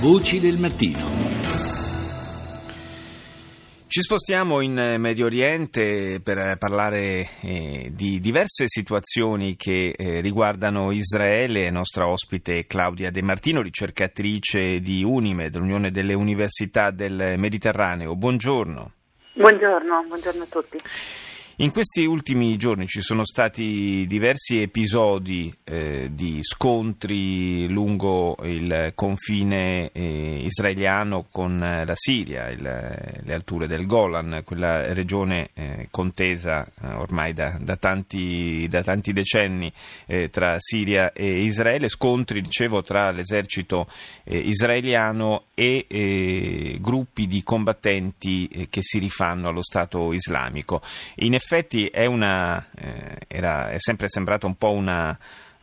Voci del mattino. Ci spostiamo in Medio Oriente per parlare eh, di diverse situazioni che eh, riguardano Israele. Nostra ospite Claudia De Martino, ricercatrice di UNIME, dell'Unione delle Università del Mediterraneo. Buongiorno. Buongiorno, buongiorno a tutti. In questi ultimi giorni ci sono stati diversi episodi eh, di scontri lungo il confine eh, israeliano con la Siria, il, le alture del Golan, quella regione eh, contesa eh, ormai da, da, tanti, da, tanti, decenni eh, tra Siria e Israele, scontri, dicevo, tra l'esercito eh, israeliano e gruppi di combattenti che si rifanno allo Stato islamico. In effetti è, una, eh, era, è sempre sembrata un po' una,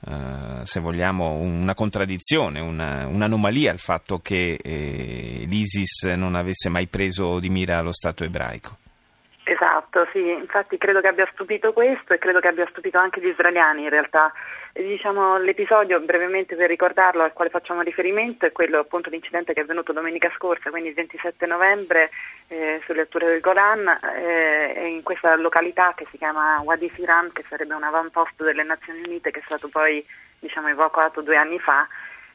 eh, se vogliamo, una contraddizione, una, un'anomalia il fatto che eh, l'ISIS non avesse mai preso di mira lo Stato ebraico. Esatto, sì, infatti credo che abbia stupito questo e credo che abbia stupito anche gli israeliani in realtà. Diciamo, l'episodio, brevemente per ricordarlo, al quale facciamo riferimento è quello appunto l'incidente che è avvenuto domenica scorsa, quindi il 27 novembre eh, sulle alture del Golan, eh, in questa località che si chiama Wadi Firan, che sarebbe un avamposto delle Nazioni Unite che è stato poi diciamo, evacuato due anni fa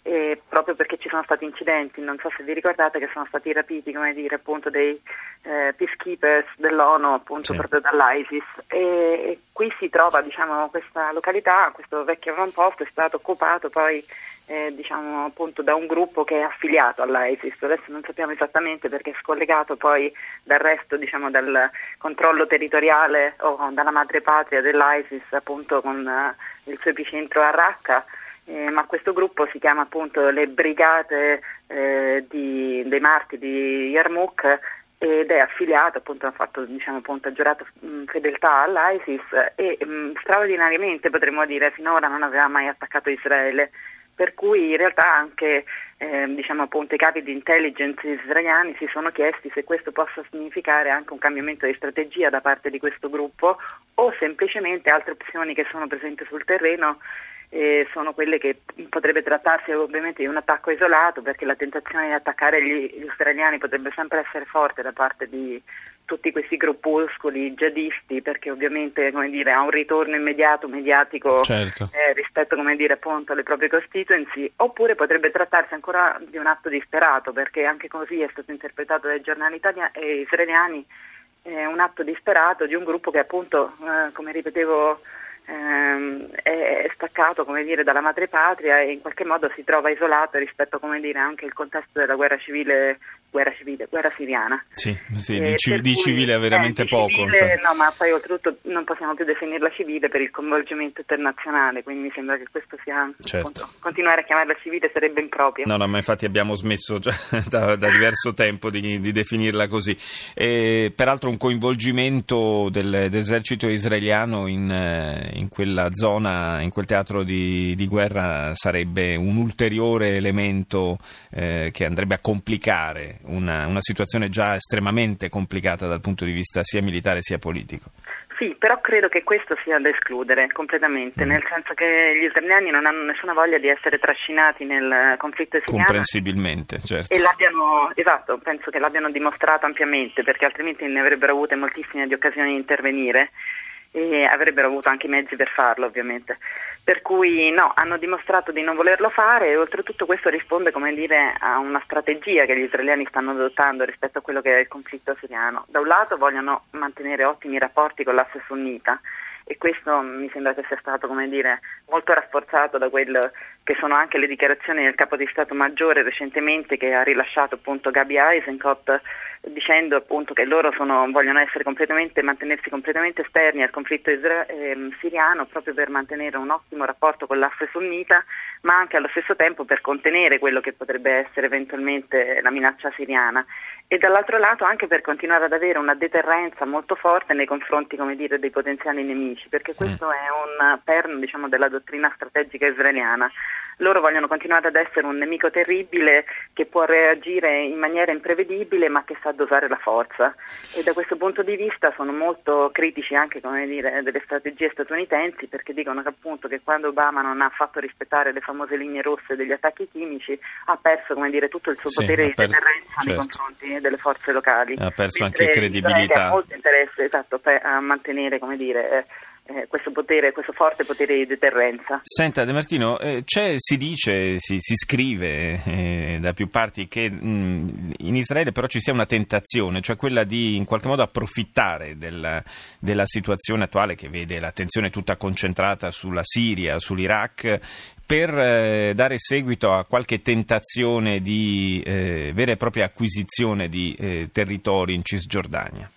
eh, proprio perché ci sono stati incidenti, non so se vi ricordate che sono stati rapiti come dire, appunto, dei eh, peacekeepers dell'ONU appunto, sì. proprio dall'ISIS. E, e, qui si trova diciamo, questa località, questo vecchio avamposto è stato occupato poi eh, diciamo, appunto, da un gruppo che è affiliato all'ISIS, adesso non sappiamo esattamente perché è scollegato poi dal resto diciamo, dal controllo territoriale o dalla madrepatria dell'ISIS appunto con uh, il suo epicentro a Raqqa eh, ma questo gruppo si chiama appunto le Brigate eh, di, dei Marti di Yarmouk ed è affiliato, appunto ha fatto diciamo, appunto, giurato mh, fedeltà all'ISIS e mh, straordinariamente potremmo dire finora non aveva mai attaccato Israele per cui in realtà anche eh, diciamo appunto, i capi di intelligence israeliani si sono chiesti se questo possa significare anche un cambiamento di strategia da parte di questo gruppo o semplicemente altre opzioni che sono presenti sul terreno eh, sono quelle che potrebbe trattarsi ovviamente di un attacco isolato perché la tentazione di attaccare gli, gli israeliani potrebbe sempre essere forte da parte di tutti questi gruppuscoli jihadisti perché ovviamente dire, ha un ritorno immediato mediatico certo. eh, rispetto dire, appunto, alle proprie constituency oppure potrebbe trattarsi ancora di un atto disperato perché anche così è stato interpretato dai giornali italiani e israeliani eh, un atto disperato di un gruppo che appunto eh, come ripetevo è staccato dire, dalla madrepatria e in qualche modo si trova isolato rispetto dire, anche al contesto della guerra civile, guerra, civile, guerra siriana. Sì, sì eh, di, ci, di civile è veramente eh, poco. Civile, no, ma poi oltretutto non possiamo più definirla civile per il coinvolgimento internazionale, quindi mi sembra che questo sia certo. appunto, continuare a chiamarla civile sarebbe improprio. No, no, ma infatti abbiamo smesso già da, da diverso tempo di, di, definirla così. E, peraltro un coinvolgimento del, dell'esercito israeliano in, eh, in quella zona, in quel teatro di, di guerra sarebbe un ulteriore elemento eh, che andrebbe a complicare una, una situazione già estremamente complicata dal punto di vista sia militare sia politico. Sì, però credo che questo sia da escludere completamente, mm. nel senso che gli israeliani non hanno nessuna voglia di essere trascinati nel conflitto siriano. Comprensibilmente, certo. E l'abbiano, esatto, penso che l'abbiano dimostrato ampiamente, perché altrimenti ne avrebbero avute moltissime di occasioni di intervenire e avrebbero avuto anche i mezzi per farlo ovviamente. Per cui no, hanno dimostrato di non volerlo fare e oltretutto questo risponde dire, a una strategia che gli israeliani stanno adottando rispetto a quello che è il conflitto siriano. Da un lato vogliono mantenere ottimi rapporti con l'asse sunnita e questo mi sembra che sia stato dire, molto rafforzato da quello che sono anche le dichiarazioni del capo di Stato Maggiore recentemente che ha rilasciato appunto Gabi Eisenkot dicendo appunto che loro sono, vogliono completamente, mantenersi completamente esterni al conflitto isra- eh, siriano proprio per mantenere un ottimo rapporto con l'asse sunnita ma anche allo stesso tempo per contenere quello che potrebbe essere eventualmente la minaccia siriana e dall'altro lato anche per continuare ad avere una deterrenza molto forte nei confronti dire, dei potenziali nemici, perché questo mm. è un perno diciamo, della dottrina strategica israeliana. Loro vogliono continuare ad essere un nemico terribile che può reagire in maniera imprevedibile ma che sa dosare la forza e da questo punto di vista sono molto critici anche dire, delle strategie statunitensi perché dicono che appunto che quando Obama non ha fatto rispettare le famose linee rosse degli attacchi chimici ha perso dire, tutto il suo sì, potere di deterrenza certo. nei confronti delle forze locali. Ha perso anche credibilità. Ha molto interesse esatto, a mantenere dire, eh, questo, potere, questo forte potere di deterrenza. Senta De Martino, eh, si dice, si, si scrive eh, da più parti che mh, in Israele però ci sia una tentazione, cioè quella di in qualche modo approfittare del, della situazione attuale che vede l'attenzione tutta concentrata sulla Siria, sull'Iraq, per eh, dare seguito a qualche tentazione di eh, vera e propria acquisizione di eh, territori in Cisgiordania.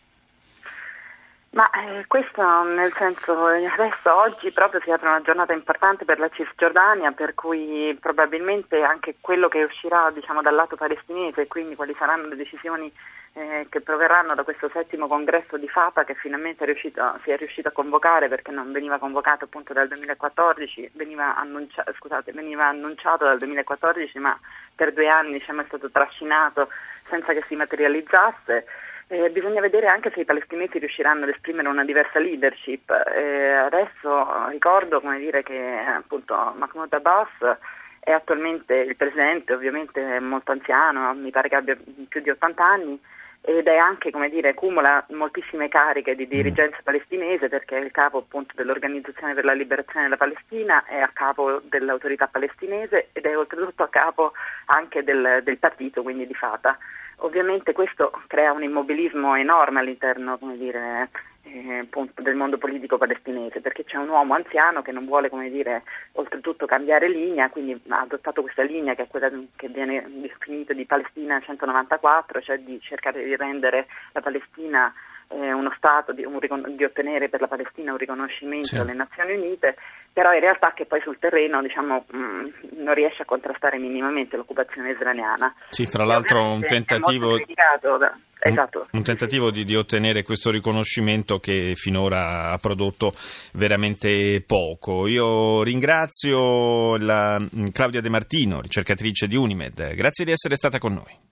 Ma eh, questo nel senso, adesso oggi proprio si apre una giornata importante per la Cisgiordania, per cui probabilmente anche quello che uscirà diciamo, dal lato palestinese, quindi quali saranno le decisioni eh, che proverranno da questo settimo congresso di Fata che finalmente è riuscito, si è riuscito a convocare perché non veniva convocato appunto dal 2014, veniva, annuncia, scusate, veniva annunciato dal 2014 ma per due anni diciamo, è stato trascinato senza che si materializzasse. Eh, bisogna vedere anche se i palestinesi riusciranno ad esprimere una diversa leadership. Eh, adesso ricordo dire, che appunto, Mahmoud Abbas è attualmente il presidente, ovviamente è molto anziano, mi pare che abbia più di 80 anni ed è anche, come dire, cumula moltissime cariche di dirigenza mm. palestinese perché è il capo appunto dell'Organizzazione per la Liberazione della Palestina, è a capo dell'autorità palestinese ed è oltretutto a capo anche del, del partito, quindi di Fatah. Ovviamente questo crea un immobilismo enorme all'interno dire, eh, del mondo politico palestinese, perché c'è un uomo anziano che non vuole dire, oltretutto cambiare linea, quindi ha adottato questa linea che è quella che viene definita di Palestina 194, cioè di cercare di rendere la Palestina uno Stato, di, un, di, ottenere per la Palestina un riconoscimento sì. alle Nazioni Unite, però in realtà che poi sul terreno diciamo, mh, mm, non riesce a contrastare minimamente l'occupazione israeliana. Sì, fra l'altro un tentativo... Da, esatto. un, un tentativo di, di, ottenere questo riconoscimento che finora ha prodotto veramente poco. Io ringrazio la, mm, Claudia De Martino, ricercatrice di Unimed, grazie di essere stata con noi.